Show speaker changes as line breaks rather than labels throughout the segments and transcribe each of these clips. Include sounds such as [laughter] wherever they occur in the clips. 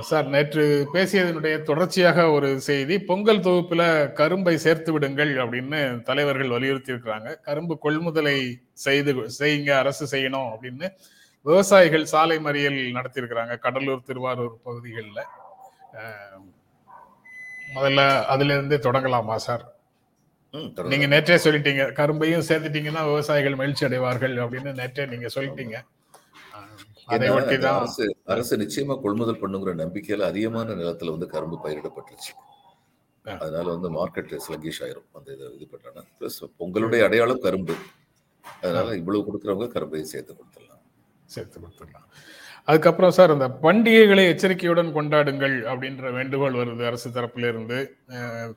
Sir நேற்று பேசியதனுடைய தொடர்ச்சியாக ஒரு செய்தி பொங்கல் தொகுப்புல கரும்பை சேர்த்து விடுங்கள் அப்படின்னு தலைவர்கள் வலியுறுத்தி இருக்கிறாங்க கரும்பு கொள்முதலை செய்து செய்யுங்க அரசு செய்யணும் அப்படின்னு விவசாயிகள் சாலை மறியல் நடத்தியிருக்கிறாங்க கடலூர் திருவாரூர் பகுதிகளில். முதல்ல அதுல இருந்தே தொடங்கலாமா சார். நீங்க நேற்றே சொல்லிட்டீங்க கரும்பையும் சேர்த்துட்டீங்கன்னா விவசாயிகள் மகிழ்ச்சி அடைவார்கள் அப்படின்னு நேற்றே நீங்க சொல்லிட்டீங்க அஹ் அதை
ஏன்னா,
ஒட்டி
அந்த
தான்
அரசு அரசு நிச்சயமா கொள்முதல் பண்ணுங்கிற நம்பிக்கையில அதிகமான நிலத்துல வந்து கரும்பு பயிரிடப்பட்டுருச்சு. அதனால வந்து மார்க்கெட் ஸ்லங்கிஷ் ஆயிரும். அந்த இது இது பண்ணா ப்ளஸ் பொங்கலுடைய அடையாளம் கரும்பு. அதனால இவ்வளவு கொடுக்குறவங்க கரும்பையும் சேர்த்து கொடுத்துடலாம்.
சேர்த்து கொடுத்துடலாம். அதுக்கப்புறம் சார் அந்த பண்டிகைகளை எச்சரிக்கையுடன் கொண்டாடுங்கள் அப்படின்ற வேண்டுகோள் வருது அரசு தரப்புல இருந்து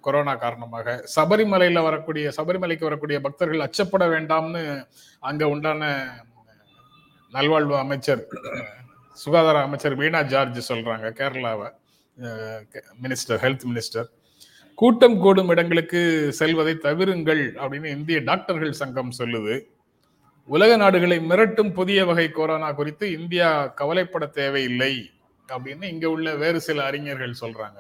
கொரோனா காரணமாக. சபரிமலையில வரக்கூடிய சபரிமலைக்கு வரக்கூடிய பக்தர்கள் அச்சப்பட வேண்டாம்னு அங்க உண்டான நல்வாழ்வு அமைச்சர் சுகாதார அமைச்சர் வீணா ஜார்ஜ் சொல்றாங்க கேரளாவை மினிஸ்டர் ஹெல்த் மினிஸ்டர். கூட்டம் கூடும் இடங்களுக்கு செல்வதை தவிருங்கள் அப்படின்னு இந்திய டாக்டர்கள் சங்கம் சொல்லுது. உலக நாடுகளை மிரட்டும் புதிய வகை கொரோனா குறித்து இந்தியா கவலைப்பட தேவையில்லை அப்படின்னு இங்க உள்ள வேறு சில அறிஞர்கள் சொல்றாங்க.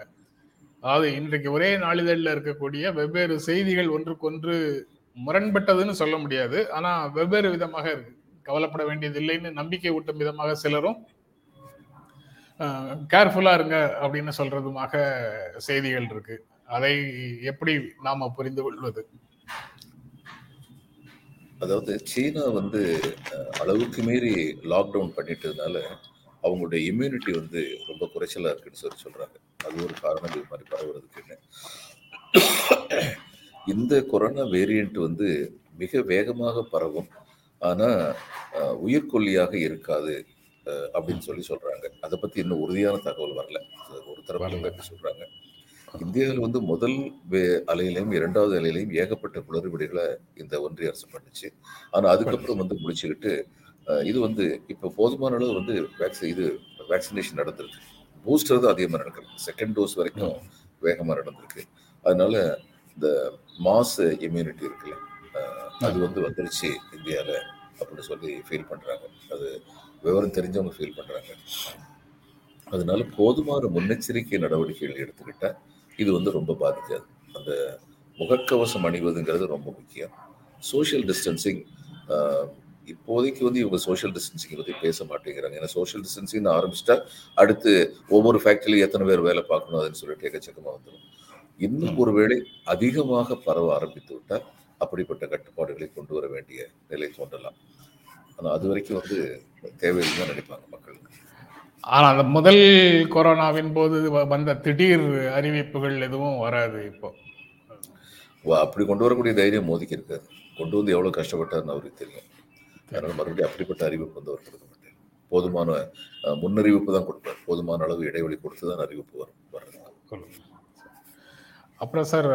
அதாவது இன்றைக்கு ஒரே நாளிதழில் இருக்கக்கூடிய வெவ்வேறு செய்திகள் ஒன்றுக்கொன்று முரண்பட்டதுன்னு சொல்ல முடியாது. ஆனா வெவ்வேறு விதமாக இருக்கு. கவலைப்பட வேண்டியதில்லைன்னு நம்பிக்கை ஊட்டும் விதமாக சிலரும் கேர்ஃபுல்லா இருங்க அப்படின்னு சொல்றதுமாக செய்திகள் இருக்கு. அதை எப்படி நாம புரிந்து கொள்வது?
அதாவது சீனா வந்து அளவுக்கு மீறி லாக்டவுன் பண்ணிட்டதுனால அவங்களுடைய இம்யூனிட்டி வந்து ரொம்ப குறைச்சலா இருக்குன்னு சொல்லி சொல்றாங்க. அது ஒரு காரணம் இது மாதிரி பரவுறதுக்குன்னு இந்த கொரோனா வேரியண்ட் வந்து மிக வேகமாக பரவும். ஆனா அஹ், உயிர்கொல்லியாக இருக்காது அப்படின்னு சொல்லி சொல்றாங்க. அதை பத்தி இன்னும் உறுதியான தகவல் வரல. ஒரு தரப்பு சொல்றாங்க. இந்தியாவில் வந்து முதல் வே- அலையிலையும் இரண்டாவது அலையிலையும் ஏகப்பட்ட குளறுபடிகளை இந்த ஒன்றிய அரசு பண்ணுச்சு. ஆனா அதுக்கப்புறம் வந்து முடிச்சுக்கிட்டு இது வந்து இப்போ போதுமான அளவு வந்து வேக்சி இது வேக்சினேஷன் நடந்திருக்கு. பூஸ்டர் தான் அதிகமாக நடக்குது. செகண்ட் டோஸ் வரைக்கும் வேகமாக நடந்திருக்கு. அதனால இந்த மாஸ் இம்யூனிட்டி இருக்குல்ல அது வந்து வந்துருச்சு இந்தியாவில் அப்படின்னு சொல்லி ஃபீல் பண்றாங்க. அது விவரம் தெரிஞ்சவங்க ஃபீல் பண்றாங்க. அதனால போதுமான முன்னெச்சரிக்கை நடவடிக்கைகள் எடுத்துக்கிட்டா இது வந்து ரொம்ப பாதிக்காது. அந்த முகக்கவசம் அணிவதுங்கிறது ரொம்ப முக்கியம். சோஷியல் டிஸ்டன்சிங் இப்போதைக்கு வந்து இவங்க சோஷியல் டிஸ்டன்சிங் பற்றி பேச மாட்டேங்கிறாங்க. ஏன்னா சோஷியல் டிஸ்டன்சிங் ஆரம்பிச்சிட்டா அடுத்து ஒவ்வொரு ஃபேக்டரியிலும் எத்தனை பேர் வேலை பார்க்கணும் அதுன்னு சொல்லிட்டு எக்கச்சக்கமாக வந்துடும் இன்னும் ஒருவேளை அதிகமாக பரவ ஆரம்பித்து விட்டால் அப்படிப்பட்ட கட்டுப்பாடுகளை கொண்டு வர வேண்டிய நிலை தோன்றலாம். ஆனால் அது வரைக்கும் வந்து தேவையில்லைன்னு தான் நினைப்பாங்க மக்கள்.
ஆனா அந்த முதல் கொரோனாவின் போது வந்த திடீர் அறிவிப்புகள் எதுவும் வராது இப்போ.
அப்படி கொண்டு வரக்கூடிய தைரியம் மோதிக்கு இருக்காது. கொண்டு வந்து எவ்வளவு கஷ்டப்பட்டாருன்னு அவருக்கு தெரியும். அதனால மறுபடியும் அப்படிப்பட்ட அறிவிப்பு வந்து அவர் கொடுக்க மாட்டார் போதுமான முன்னறிவிப்பு தான் கொடுப்பார். போதுமான அளவு இடைவெளி கொடுத்து தான் அறிவிப்பு வரும். வர்றது.
அப்புறம் சார்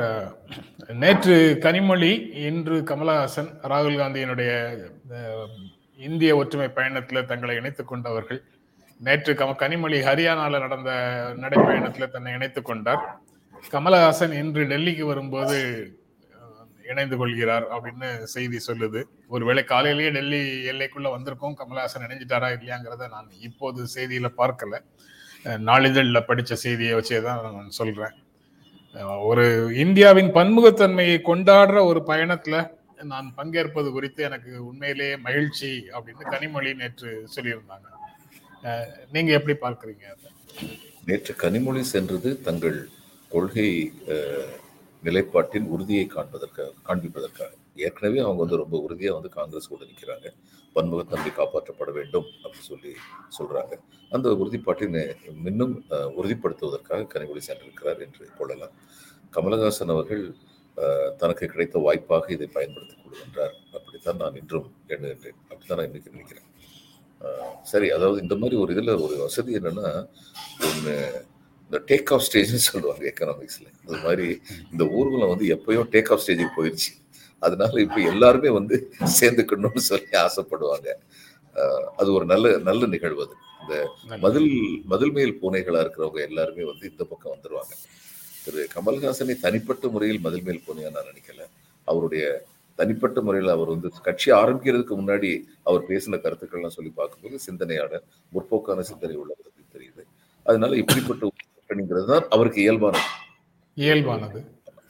நேற்று கனிமொழி இன்று கமலஹாசன் ராகுல் காந்தியினுடைய இந்திய ஒற்றுமை பயணத்தில் தங்களை இணைத்துக் கொண்டவர்கள். நேற்று கம கனிமொழி ஹரியானால நடந்த நடைப்பயணத்தில் தன்னை இணைத்துக் கொண்டார். கமலஹாசன் இன்று டெல்லிக்கு வரும்போது இணைந்து கொள்கிறார் அப்படின்னு செய்தி சொல்லுது. ஒருவேளை காலையிலேயே டெல்லி எல்லைக்குள்ள வந்திருக்கோம் கமலஹாசன் இணைஞ்சிட்டாரா இல்லையாங்கிறத நான் இப்போது செய்தியில பார்க்கல. நாளிதழில் படித்த செய்தியை வச்சே தான் நான் சொல்றேன். ஒரு இந்தியாவின் பன்முகத்தன்மையை கொண்டாடுற ஒரு பயணத்துல நான் பங்கேற்பது குறித்து எனக்கு உண்மையிலேயே மகிழ்ச்சி அப்படின்னு கனிமொழி நேற்று சொல்லியிருந்தாங்க. நீங்க எப்படி பார்க்குறீங்க
நேற்று கனிமொழி சென்றது தங்கள் கொள்கை நிலைப்பாட்டின் உறுதியை காண்பதற்காக காண்பிப்பதற்காக. ஏற்கனவே அவங்க வந்து ரொம்ப உறுதியாக வந்து காங்கிரஸ் கூட நிற்கிறாங்க பன்முகத்தன்மை காப்பாற்றப்பட வேண்டும் அப்படின்னு சொல்லி சொல்றாங்க. அந்த உறுதிப்பாட்டை இன்னும் உறுதிப்படுத்துவதற்காக கனிமொழி சென்றிருக்கிறார் என்று கொள்ளலாம். கமலஹாசன் அவர்கள் தனக்கு கிடைத்த வாய்ப்பாக இதை பயன்படுத்திக் கொள்கின்றார். அப்படித்தான் நான் இன்றும் எண்ணுகின்றேன். அப்படித்தான் நான் இன்னைக்கு நினைக்கிறேன். சரி அதாவது இந்த மாதிரி ஒரு இதில் ஒரு வசதி என்னன்னா ஒன்று இந்த டேக் ஆஃப் ஸ்டேஜ்னு சொல்லுவாங்க எக்கனாமிக்ஸில் அது மாதிரி இந்த ஊர்வலம் வந்து எப்பயோ டேக் ஆஃப் ஸ்டேஜுக்கு போயிடுச்சு அதனால இப்ப எல்லாருமே வந்து சேர்ந்துக்கணும்னு சொல்லி ஆசைப்படுவாங்க. அது ஒரு நல்ல நல்ல நிகழ்வு அது. இந்த மதில் மதில் மேல் பூனைகளா இருக்கிறவங்க எல்லாருமே வந்து இந்த பக்கம் வந்துருவாங்க. திரு கமல்ஹாசனை தனிப்பட்ட முறையில் மதில் மேல் பூனையா நான் நினைக்கல. அவருடைய தனிப்பட்ட முறையில் அவர் வந்து கட்சி ஆரம்பிக்கிறதுக்கு முன்னாடி அவர் பேசின கருத்துக்கள்லாம் சொல்லி பார்க்கும்போது சிந்தனையாளர் முற்போக்கான சிந்தனை உள்ளது தெரியுது. அதனால இப்படிப்பட்ட தான் அவருக்கு இயல்பானது.
இயல்பானது.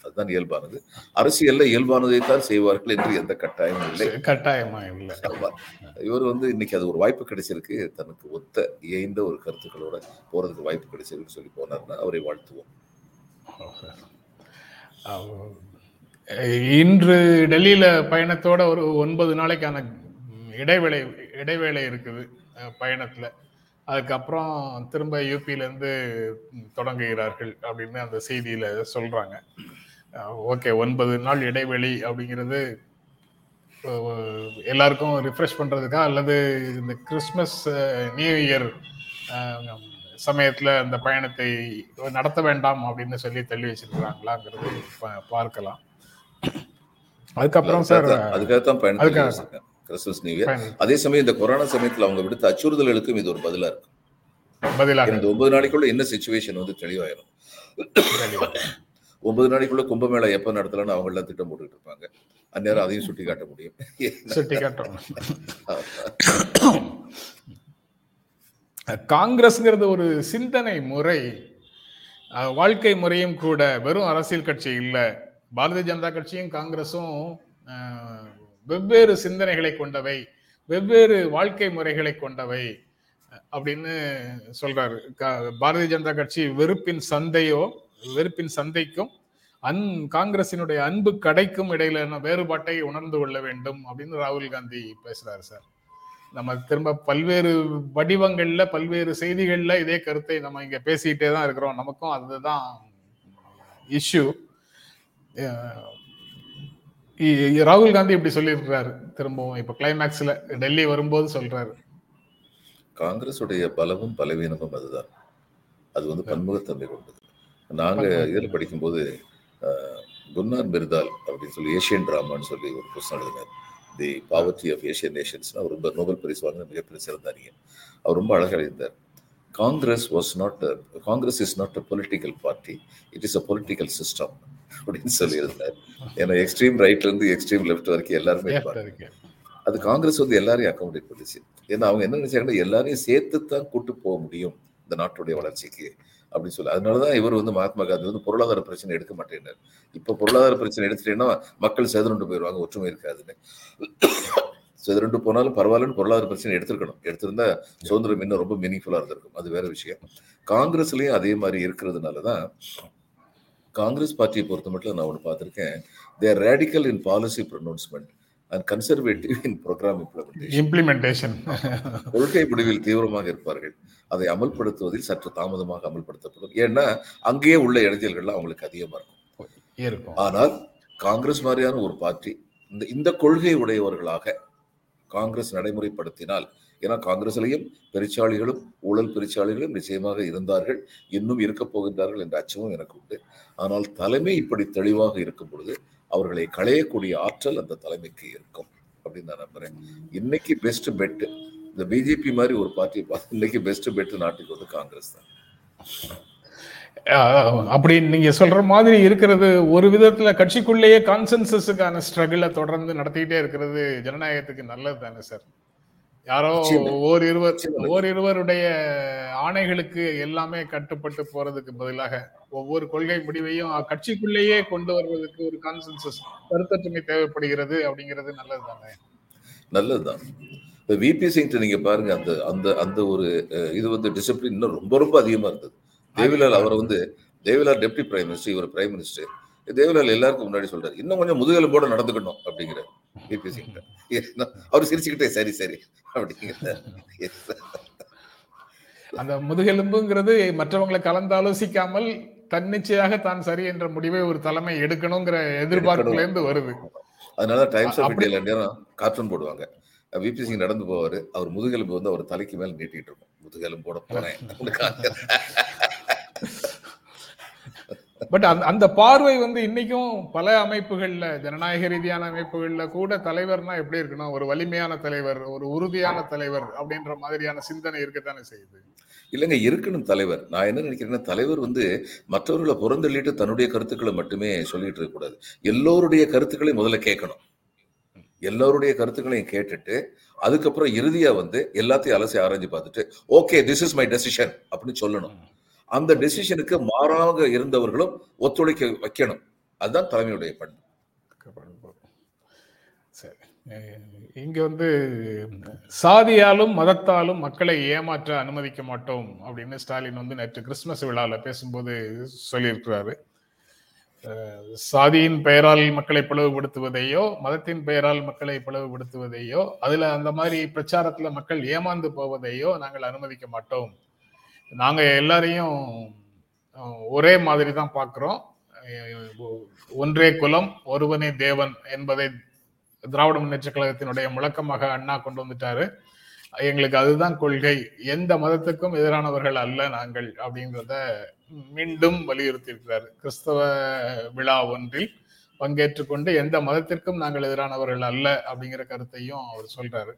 அதுதான் இயல்பானது. அரசியல்ல இயல்பானதை தான் செய்வார்கள் என்று எந்த கட்டாயமும் இல்லை.
கட்டாயமா இல்லை.
இவர் வந்து இன்னைக்கு அது ஒரு வாய்ப்பு கிடைச்சிருக்கு. தனக்கு ஒத்த இயைந்த ஒரு கருத்துக்களோட போறதுக்கு வாய்ப்பு கிடைச்சிருக்குன்னு சொல்லி போனார்னா அவரை வாழ்த்துவோம்.
இன்று டெல்லியில பயணத்தோட ஒரு ஒன்பது நாளைக்கான இடைவேளை இடைவேளை இருக்குது பயணத்துல. அதுக்கப்புறம் திரும்ப யூபியில இருந்து தொடங்குகிறார்கள் அப்படின்னு அந்த செய்தியில சொல்றாங்க. ஓகே ஒன்பது நாள் இடைவெளி அப்படிங்கிறது எல்லாருக்கும் ரிஃப்ரெஷ் பண்றதுக்கா? அல்லது இந்த கிறிஸ்மஸ் நியூ இயர் சமயத்துல அந்த பயணத்தை நடத்த வேண்டாம் அப்படின்னு சொல்லி தள்ளி வச்சிருக்கிறாங்களாங்கிறது பார்க்கலாம். அதுக்கப்புறம் சார்
அதுக்காகத்தான். யோசிக்கிறேன். கிறிஸ்துமஸ் நியூ இயர்
பயணம்.
அதே சமயம் இந்த கொரோனா சமயத்துல அவங்க விடுத்த அச்சுறுத்தல்களுக்கும் இது ஒரு பதிலா இருக்கும்
பதிலாக
இந்த ஒன்பது நாளைக்குள்ள என்ன சுச்சுவேஷன் வந்து தெளிவாயிரும். ஒன்பது நாளைக்குள்ள கும்பமேளா எப்ப நடத்தலாம்னு அவங்க எல்லாம் திட்டம் போட்டுட்டு இருப்பாங்க. அந்நேரம் அதையும் சுட்டி காட்ட முடியும்.
சுட்டி காட்டுறோம் காங்கிரஸ்ங்கிறது ஒரு சிந்தனை முறை. வாழ்க்கை முறையும் கூட வெறும் அரசியல் கட்சி இல்ல. பாரதிய ஜனதா கட்சியும் காங்கிரஸும் வெவ்வேறு சிந்தனைகளை கொண்டவை வெவ்வேறு வாழ்க்கை முறைகளை கொண்டவை அப்படின்னு சொல்றாரு. பாரதிய ஜனதா கட்சி வெறுப்பின் சந்தையோ வெறுப்பின் சந்தைக்கும் அன் காங்கிரசினுடைய அன்பு கடைக்கும் இடையிலான வேறுபாட்டை உணர்ந்து கொள்ள வேண்டும் அப்படின்னு ராகுல் காந்தி பேசுறாரு சார். நம்ம திரும்ப பல்வேறு வடிவங்கள்ல பல்வேறு செய்திகள்ல இதே கருத்தை நம்ம இங்க பேசிக்கிட்டே தான் இருக்கிறோம். நமக்கும் அதுதான் இஷ்யூ ராகுல் காந்தி இப்படி சொல்லியிருக்கிறாரு. திரும்பவும் இப்ப கிளைமேக்ஸ்ல டெல்லி வரும்போது சொல்றாரு.
காங்கிரஸுடைய பலமும் பலவீனமும் அதுதான். அது வந்து பன்முகத்தன்மை கொண்டது. நாங்க இதில் படிக்கும்போது குன்னார் மிர்தால் அப்படின்னு சொல்லி ஏஷியன் டிராமான்னு சொல்லி ஒரு புத்தகம் எழுதினார். The poverty of Asian nations அவர் ரொம்ப நோபல் பரிசு வாங்கின மிகப்பெரிய சிறந்த அறிஞர். அவர் ரொம்ப அழகாக எழுதினார் Congress was not Congress is not a political party it is a political system அப்படின்னு சொல்லி எழுதினார். ஏன்னா எக்ஸ்ட்ரீம் ரைட்ல இருந்து எக்ஸ்ட்ரீம் லெஃப்ட் வரைக்கும் எல்லாருமே அது காங்கிரஸ் வந்து எல்லாரையும் அகாமடேட் பண்ணுச்சு. ஏன்னா அவங்க என்ன நினைச்சாங்கன்னா எல்லாரையும் சேர்த்து தான் கூட்டு போக முடியும் இந்த நாட்டுடைய வளர்ச்சிக்கு. அப்படின்னு சொல்லி. அதனாலதான் இவர் வந்து மகாத்மா காந்தி வந்து பொருளாதார பிரச்சனை எடுக்க மாட்டேன்னார் இப்ப பொருளாதார பிரச்சனை எடுத்துட்டேன்னா மக்கள் செதறுண்டு போயிடுவாங்க ஒற்றுமை இருக்காதுன்னு. செதறுண்டு போனாலும் பரவாயில்லன்னு பொருளாதார பிரச்சனை எடுத்திருக்கணும். எடுத்திருந்தா சுதந்திரம் இன்னும் ரொம்ப மீனிங்ஃபுல்லா இருந்திருக்கும். அது வேற விஷயம். காங்கிரஸ்லயும் அதே மாதிரி இருக்கிறதுனாலதான் காங்கிரஸ் பார்ட்டியை பொறுத்த மட்டும் நான் ஒன்று பார்த்துருக்கேன். There radical in policy pronouncement and conservative in programme implementation
implementation
கொள்கை முடிவில் தீவிரமாக இருப்பார்கள். அதை அமல்படுத்துவதில் சற்று தாமதமாக அமல்படுத்தப்படும். ஏன்னா அங்கேயே உள்ள இடைஞ்சல்கள்லாம் அவங்களுக்கு அதிகமா இருக்கும். ஆனால் காங்கிரஸ் மாதிரியான ஒரு பார்ட்டி இந்த இந்த கொள்கை உடையவர்களாக காங்கிரஸ் நடைமுறைப்படுத்தினால் ஏன்னா காங்கிரஸ்லையும் பெருச்சாளிகளும் ஊழல் பெருச்சாளிகளும் நிச்சயமாக இருந்தார்கள். இன்னும் இருக்க போகின்றார்கள் என்ற அச்சமும் எனக்கு உண்டு. ஆனால் தலைமை இப்படி தெளிவாக இருக்கும் பொழுது அவர்களை களையக்கூடிய ஆற்றல் அந்த தலைமைக்கு இருக்கும் அப்படின்னு நான் நம்புறேன். இன்னைக்கு பெஸ்ட் பெட் இந்த பிஜேபி மாதிரி ஒரு பார்ட்டியை பார்த்து இன்னைக்கு பெஸ்ட் பெட் நாட்டுக்கு வந்து காங்கிரஸ் தான்.
அப்படி நீங்க சொல்ற மாதிரி இருக்கிறது ஒரு விதத்துல கட்சிக்குள்ளேயே கான்சென்சஸுக்கான ஸ்ட்ரகிள தொடர்ந்து நடத்திக்கிட்டே இருக்கிறது ஜனநாயகத்துக்கு நல்லது தானே சார் யாரோ. ஓர் இருவர். ஓர் இருவருடைய ஆணைகளுக்கு எல்லாமே கட்டுப்பட்டு போறதுக்கு பதிலாக ஒவ்வொரு கொள்கை முடிவையும் கட்சிக்குள்ளேயே கொண்டு வருவதற்கு ஒரு கான்சென்சஸ் கருத்தொற்றுமை தேவைப்படுகிறது அப்படிங்கிறது நல்லது தானே
நல்லதுதான். இப்போ விபி சிங் நீங்க பாருங்க அந்த அந்த அந்த ஒரு இது வந்து டிசிப்ளின் இன்னும் ரொம்ப ரொம்ப அதிகமா இருந்தது. தேவிலால் அவரை வந்து தேவிலால் டெப்டி பிரைம் மினிஸ்டர் இவர் பிரைம் மினிஸ்டர் தேவிலால் எல்லாருக்கும் முன்னாடி சொல்றாரு இன்னும் கொஞ்சம் முதுகெலும்போட நடந்துக்கணும் அப்படிங்கிற சிங் அவர் சிரிச்சுக்கிட்டே சரி சரி. அப்படிங்கிற
அந்த முதுகெலும்புங்கிறது மற்றவங்களை கலந்தாலோசிக்காமல் தன்னிச்சையாக தான் சரி என்ற முடிவை ஒரு தலைமை எடுக்கணுங்கிற எதிர்பார்ப்புல இருந்து வருது.
அதனால டைம்ஸ் ஆஃப் இந்தியால நேரம் கார்ட்டூன் போடுவாங்க. விபி சிங் நடந்து போவாரு. அவர் முதுகெலும்பு வந்து அவர் தலைக்கு மேல நீட்டிட்டு இருக்கும். முதுகெலும்போட போனேன் [laughs]
பட் அந்த அந்த பார்வை வந்து இன்னைக்கும் பல அமைப்புகள்ல ஜனநாயக ரீதியான அமைப்புகள்ல கூட தலைவர்னா எப்படி இருக்கணும் ஒரு வலிமையான தலைவர் ஒரு உறுதியான தலைவர் அப்படின்ற மாதிரியான சிந்தனை இருக்கத்தானே செய்யுது.
இல்லைங்க இருக்கணும் தலைவர். நான் என்ன நினைக்கிறேன்னா தலைவர் வந்து மற்றவர்களை புறந்தள்ளிட்டு தன்னுடைய கருத்துக்களை மட்டுமே சொல்லிட்டு இருக்கக்கூடாது எல்லோருடைய கருத்துக்களையும் முதல்ல கேட்கணும். எல்லோருடைய கருத்துக்களையும் கேட்டுட்டு அதுக்கப்புறம் இறுதியா வந்து எல்லாத்தையும் அலசி ஆராய்ஞ்சு பார்த்துட்டு okay this is my decision அப்படின்னு சொல்லணும். அந்த டெசிஷனுக்கு மாறாக இருந்தவர்களும் ஒத்துழைக்க வைக்கணும். அதுதான் தலைமையுடைய பண்பு.
சரி. இங்கே இங்க வந்து சாதியாலும் மதத்தாலும் மக்களை ஏமாற்ற அனுமதிக்க மாட்டோம் அப்படின்னு ஸ்டாலின் வந்து நேற்று கிறிஸ்துமஸ் விழாவில் பேசும்போது சொல்லியிருக்கிறாரு. சாதியின் பெயரால் மக்களை பிளவுபடுத்துவதையோ மதத்தின் பெயரால் மக்களை பிளவுபடுத்துவதையோ அதுல அந்த மாதிரி பிரச்சாரத்துல மக்கள் ஏமாந்து போவதையோ நாங்கள் அனுமதிக்க மாட்டோம். நாங்கள் எல்லாரையும் ஒரே மாதிரி தான் பார்க்குறோம் ஒன்றே குலம் ஒருவனே தேவன் என்பதை திராவிட முன்னேற்ற கழகத்தினுடைய முழக்கமாக அண்ணா கொண்டு வந்துட்டாரு. எங்களுக்கு அதுதான் கொள்கை. எந்த மதத்துக்கும் எதிரானவர்கள் அல்ல நாங்கள் அப்படிங்கிறத மீண்டும் வலியுறுத்தி இருக்கிறார் கிறிஸ்தவ விழா ஒன்றில் பங்கேற்று கொண்டு எந்த மதத்திற்கும் நாங்கள் எதிரானவர்கள் அல்ல அப்படிங்கிற கருத்தையும் அவர் சொல்றாரு.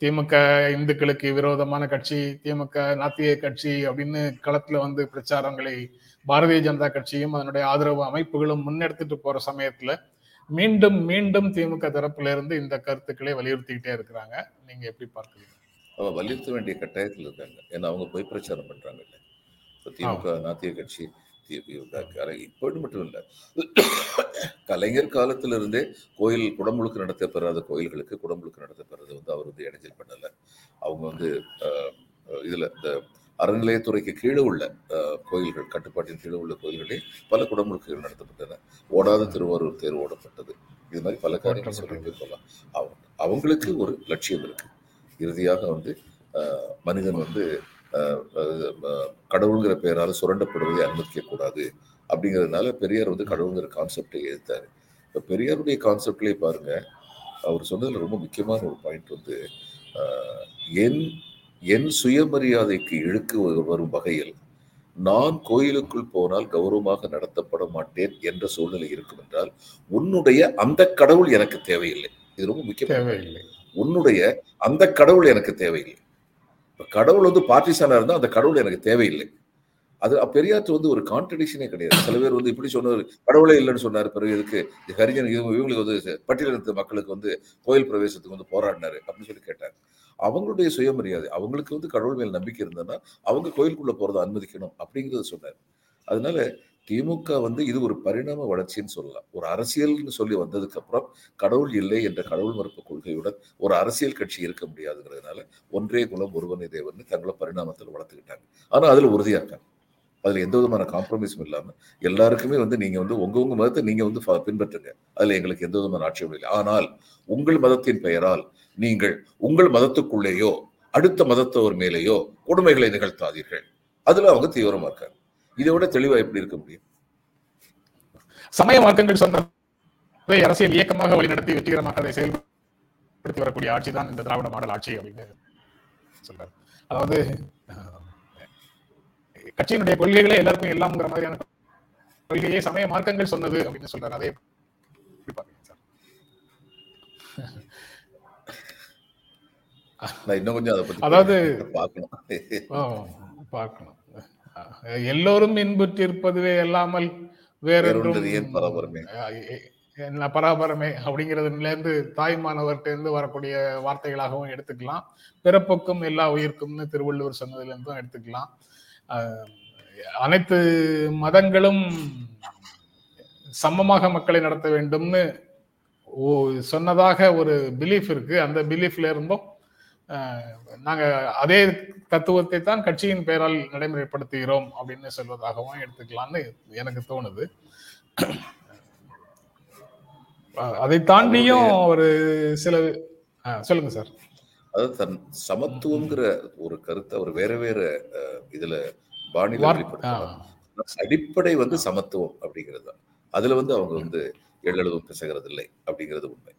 திமுக இந்துக்களுக்கு விரோதமான கட்சி திமுக நாத்திய கட்சி அப்படின்னு களத்துல வந்து பிரச்சாரங்களை பாரதிய ஜனதா கட்சியும் அதனுடைய ஆதரவு அமைப்புகளும் முன்னெடுத்துட்டு போற சமயத்துல மீண்டும் மீண்டும் திமுக தரப்புல இருந்து இந்த கருத்துக்களை வலியுறுத்திக்கிட்டே இருக்கிறாங்க. நீங்க எப்படி பார்க்குறீங்க?
அவ வலியுறுத்த வேண்டிய கட்டாயத்தில் இருக்காங்க. ஏன்னா அவங்க போய் பிரச்சாரம் பண்றாங்க இல்ல. இப்ப திமுக நாத்திய கட்சி திமுக இப்படி மட்டும் இல்ல. [coughs] கலைஞர் காலத்துல இருந்தே கோயில் குடமுழுக்கு நடத்த பெறாத கோயில்களுக்கு குடமுழுக்கு நடத்த பெறது வந்து அவர் வந்து இடைஞ்சல் பண்ணல. அவங்க வந்து இதுல இந்த அறநிலையத்துறைக்கு கீழே உள்ள கோயில்கள் கட்டுப்பாட்டின் கீழே உள்ள கோயில்களே பல குடமுழுக்குகள் நடத்தப்பட்டன. ஓடாத திருவாரூர் தேர் ஓடப்பட்டது. இது மாதிரி பல காரியங்கள் சொல்லிட்டு போகலாம் அவங்க அவங்களுக்கு ஒரு லட்சியம் இருக்கு. இறுதியாக வந்து மனிதன் வந்து கடவுளுங்கிற பெயரால் சுரண்டப்படுவதை அனுமதிக்க கூடாது அப்படிங்கிறதுனால பெரியார் வந்து கடவுளுங்கிற கான்செப்டை எழுத்தாரு இப்போ பெரியாருடைய கான்செப்ட்லேயே பாருங்க அவர் சொன்னதுல ரொம்ப முக்கியமான ஒரு பாயிண்ட் வந்து என் என் சுயமரியாதைக்கு இழுக்கு வரும் வகையில் நான் கோயிலுக்குள் போனால் கௌரவமாக நடத்தப்பட மாட்டேன் என்ற சூழ்நிலை இருக்கும் என்றால் உன்னுடைய அந்த கடவுள் எனக்கு தேவையில்லை. இது ரொம்ப முக்கியமான
தேவையில்லை.
உன்னுடைய அந்த கடவுள் எனக்கு தேவையில்லை. இப்போ கடவுள் வந்து பார்ட்டிசானா இருந்தால் அந்த கடவுள் எனக்கு தேவையில்லை. அது அப்ப பெரியாற்று வந்து ஒரு கான்ட்ரடிக்ஷனே கிடையாது. சில பேர் வந்து இப்படி சொன்னார் கடவுளே இல்லைன்னு சொன்னார் பிறகு இதுக்கு ஹரிஜன் இவங்க இவங்களுக்கு வந்து பட்டியலினத்து மக்களுக்கு வந்து கோயில் பிரவேசத்துக்கு வந்து போராடினாரு அப்படின்னு சொல்லி கேட்டாங்க. அவங்களுடைய சுயமரியாதை அவங்களுக்கு வந்து கடவுள் மேல் நம்பிக்கை இருந்ததுன்னா அவங்க கோயிலுக்குள்ள போறதை அனுமதிக்கணும் அப்படிங்கிறத சொன்னார். அதனால திமுக வந்து இது ஒரு பரிணாம வளர்ச்சின்னு சொல்லலாம். ஒரு அரசியல்னு சொல்லி வந்ததுக்கு அப்புறம் கடவுள் இல்லை என்ற கடவுள் மறுப்பு கொள்கையுடன் ஒரு அரசியல் கட்சி இருக்க முடியாதுங்கிறதுனால ஒன்றே குலம் ஒருவனே தேவன் தங்களை பரிணாமத்தில் வளர்த்துக்கிட்டாங்க. ஆனா அதில் உறுதியாக இருக்காங்க. அதில் எந்த விதமான காம்ப்ரமைஸும் இல்லாமல் எல்லாருக்குமே வந்து நீங்கள் வந்து உங்கள் உங்கள் மதத்தை நீங்க வந்து பின்பற்றுங்க. அதுல எங்களுக்கு எந்த விதமான ஆட்சேபம் இல்லை. ஆனால் உங்கள் மதத்தின் பெயரால் நீங்கள் உங்கள் மதத்துக்குள்ளேயோ அடுத்த மதத்தவர் மேலேயோ கொடுமைகளை நிகழ்த்தாதீர்கள். அதில் அவங்க தீவிரமா இருக்காங்க. இதை விட தெளிவா எப்படி இருக்க முடியும்?
சமய மார்க்கங்கள் சொன்னதை அரசியல் இயக்கமாக வழிநடத்தி வெற்றிகரமாக அதை செயல்படுத்தி வரக்கூடிய ஆட்சி தான் இந்த திராவிட மாடல் ஆட்சி அப்படின்னு சொல்றாரு. அதாவது கட்சியினுடைய கொள்கைகளே எல்லாருக்கும் எல்லாம்ங்கிற மாதிரியான கொள்கையே சமய மார்க்கங்கள் சொன்னது அப்படின்னு சொல்றாரு. அதே
இன்னும் கொஞ்சம் அதை பத்தி
அதாவது
பார்க்கணும்.
பார்க்கணும். எல்லோரும் இன்புற்றிருப்பதுவே அல்லாமல் வேறொன்றும்
பராபரமே?
என்ன பராபரமே அப்படிங்கிறதுல இருந்து தாய்மானவர்கிட்ட இருந்து வரக்கூடிய வார்த்தைகளாகவும் எடுத்துக்கலாம். பிறப்புக்கும் எல்லா உயிர்க்கும்னு திருவள்ளுவர் சொன்னதுல இருந்தும் எடுத்துக்கலாம் அனைத்து மதங்களும் சமமாக மக்களை நடத்த வேண்டும்னு சொன்னதாக ஒரு பிலீஃப் இருக்கு. அந்த பிலீஃப்ல இருந்தும் அஹ், நாங்க அதே தத்துவத்தை தான் கட்சியின் பெயரால் நடைமுறைப்படுத்துகிறோம் அப்படின்னு சொல்வதாகவும் எடுத்துக்கலாம்னு எனக்கு தோணுது. அதை தாண்டியும் ஒரு சில சொல்லுங்க சார்.
அதாவது தன் சமத்துவங்கிற ஒரு கருத்தை அவர் வேற வேற இதுல பாணியில அடிப்படை வந்து சமத்துவம் அப்படிங்கிறது தான். அதுல வந்து அவங்க வந்து எள்ளளவும் பிசகிறது இல்லை அப்படிங்கிறது உண்மை.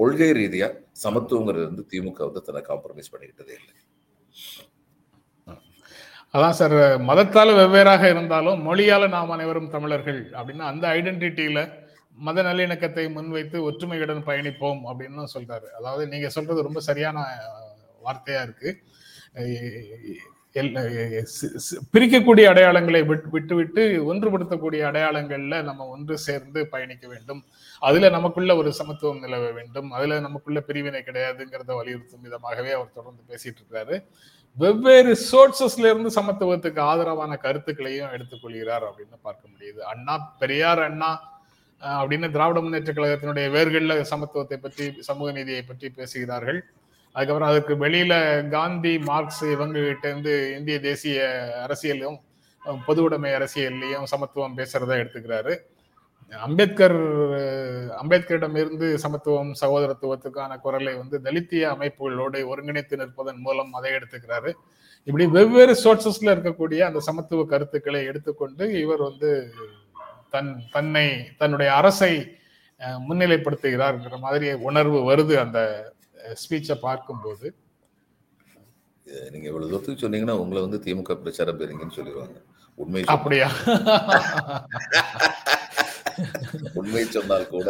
கொள்கை ரீதியா சமத்துவங்கிறது வந்து திமுக வந்து தன்னை காம்ப்ரமைஸ் பண்ணிக்கிட்டதே இல்லை.
அதான் சார் மதத்தால் வெவ்வேறாக இருந்தாலும் மொழியால் நாம் அனைவரும் தமிழர்கள் அப்படின்னா அந்த ஐடென்டிட்டியில மத நல்லிணக்கத்தை முன்வைத்து ஒற்றுமையுடன் பயணிப்போம் அப்படின்னு சொல்றாரு. அதாவது நீங்க சொல்றது ரொம்ப சரியான வார்த்தையாக வார்த்தையா இருக்கு. பிரிக்கக்கூடிய அடையாளங்களை விட்டு விட்டுவிட்டு ஒன்றுபடுத்தக்கூடிய அடையாளங்கள்ல நம்ம ஒன்று சேர்ந்து பயணிக்க வேண்டும். அதுல நமக்குள்ள ஒரு சமத்துவம் நிலவ வேண்டும். அதுல நமக்குள்ள பிரிவினை கிடையாதுங்கிறத வலியுறுத்தும் விதமாகவே அவர் தொடர்ந்து பேசிட்டு இருக்காரு வெவ்வேறு சோர்சஸ்ல இருந்து சமத்துவத்துக்கு ஆதரவான கருத்துக்களையும் எடுத்துக்கொள்கிறார் அப்படின்னு பார்க்க முடியுது. அண்ணா பெரியார் அண்ணா அப்படின்னு திராவிட முன்னேற்ற கழகத்தினுடைய வேர்கள்ல சமத்துவத்தை பற்றி சமூக நீதியை பற்றி பேசுகிறார்கள். அதுக்கப்புறம் அதுக்கு வெளியில காந்தி மார்க்ஸ் இவங்க கிட்ட இருந்து இந்திய தேசிய அரசியலும் பொதுவுடைமை அரசியல்லையும் சமத்துவம் பேசுறதா எடுத்துக்கிறாரு. அம்பேத்கர் அம்பேத்கரிடம் இருந்து சமத்துவம் சகோதரத்துவத்துக்கான குரலை வந்து தலித்திய அமைப்புகளோடு ஒருங்கிணைத்து நிற்பதன் மூலம் அதை எடுத்துக்கிறாரு. இப்படி வெவ்வேறு சோர்சஸ்ல இருக்கக்கூடிய அந்த சமத்துவ கருத்துக்களை எடுத்துக்கொண்டு இவர் வந்து தன் தன்னை தன்னுடைய அரசை முன்னிலைப்படுத்துகிறார் முன்னிலைப்படுத்துகிறார்ங்கிற மாதிரி உணர்வு வருது அந்த ஸ்பீச்சை பார்க்கும்போது
நீங்க இவ்வளவு தூரத்துக்கு சொன்னீங்கன்னா உங்களை வந்து திமுக பிரச்சாரம் பெறுங்கன்னு சொல்லிடுவாங்க. உண்மை
அப்படியா?
உண்மை சொன்னால் கூட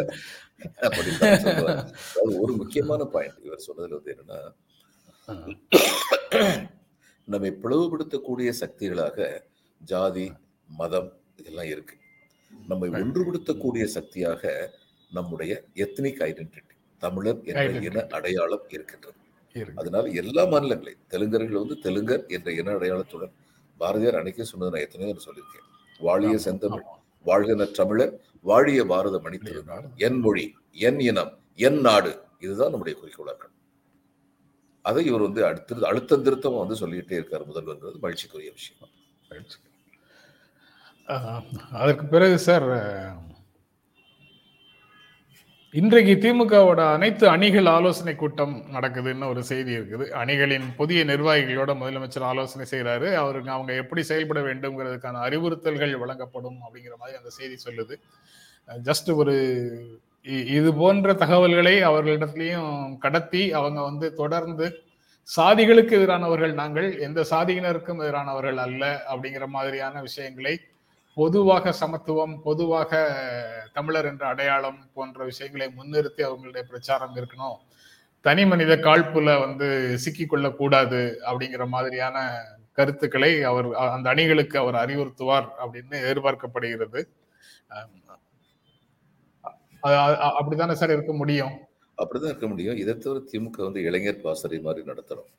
ஒரு முக்கியமான பாயிண்ட் இவர் சொன்னதுல வந்து என்னன்னா நம்மை பிளவுபடுத்தக்கூடிய சக்திகளாக ஜாதி மதம் இதெல்லாம் இருக்கு. நம்மை ஒன்றுபடுத்தக்கூடிய சக்தியாக நம்முடைய எத்னிக் ஐடென்டிட்டி தமிழர் என்ற. இன அடையாளம் இருக்கின்றது.
இருக்கு.
அதனால எல்லா மாநிலங்களையும் தெலுங்கர்கள் வந்து தெலுங்கர் என்ற இன அடையாளத்துடன் பாரதியார் அன்னைக்கே சொன்னது நான் எத்தனையோ சொல்லியிருக்கேன். வாழிய செந்தமிழ் வாழ்க தமிழர் வாழிய பாரத மணித்திருநாள் என் மொழி என் இனம் என் நாடு இதுதான் நம்முடைய குறிக்கோளாக அதை இவர் வந்து அடுத்து அழுத்தம் திருத்தமா வந்து சொல்லிட்டே இருக்காரு முதல்வர்ங்கிறது மகிழ்ச்சிக்குரிய விஷயம்.
அதற்கு பிறகு சார் இன்றைக்கு திமுகவோட அனைத்து அணிகள் ஆலோசனை கூட்டம் நடக்குதுன்னு ஒரு செய்தி இருக்குது. அணிகளின் புதிய நிர்வாகிகளோட முதலமைச்சர் ஆலோசனை செய்கிறாரு அவருக்கு அவங்க எப்படி செயல்பட வேண்டும்ங்கிறதுக்கான அறிவுறுத்தல்கள் வழங்கப்படும் அப்படிங்கிற மாதிரி அந்த செய்தி சொல்லுது. ஜஸ்ட் ஒரு இ- இது போன்ற தகவல்களை அவர்களிடத்துலையும் கடத்தி அவங்க வந்து தொடர்ந்து சாதிகளுக்கு எதிரானவர்கள் நாங்கள் எந்த சாதியினருக்கும் எதிரானவர்கள் அல்ல அப்படிங்கிற மாதிரியான விஷயங்களை பொதுவாக சமத்துவம் பொதுவாக தமிழர் என்ற அடையாளம் போன்ற விஷயங்களை முன்னிறுத்தி அவங்களுடைய பிரச்சாரம் இருக்கணும். தனி மனித காழ்ப்புல வந்து சிக்கிக்கொள்ள கூடாது அப்படிங்கிற மாதிரியான கருத்துக்களை அவர் அந்த அணிகளுக்கு அவர் அறிவுறுத்துவார் அப்படின்னு எதிர்பார்க்கப்படுகிறது. அப்படித்தானே சார் இருக்க முடியும்?
அப்படிதான் இருக்க முடியும். இதை தவிர திமுக வந்து இளைஞர் பாசறை மாதிரி நடத்தணும்.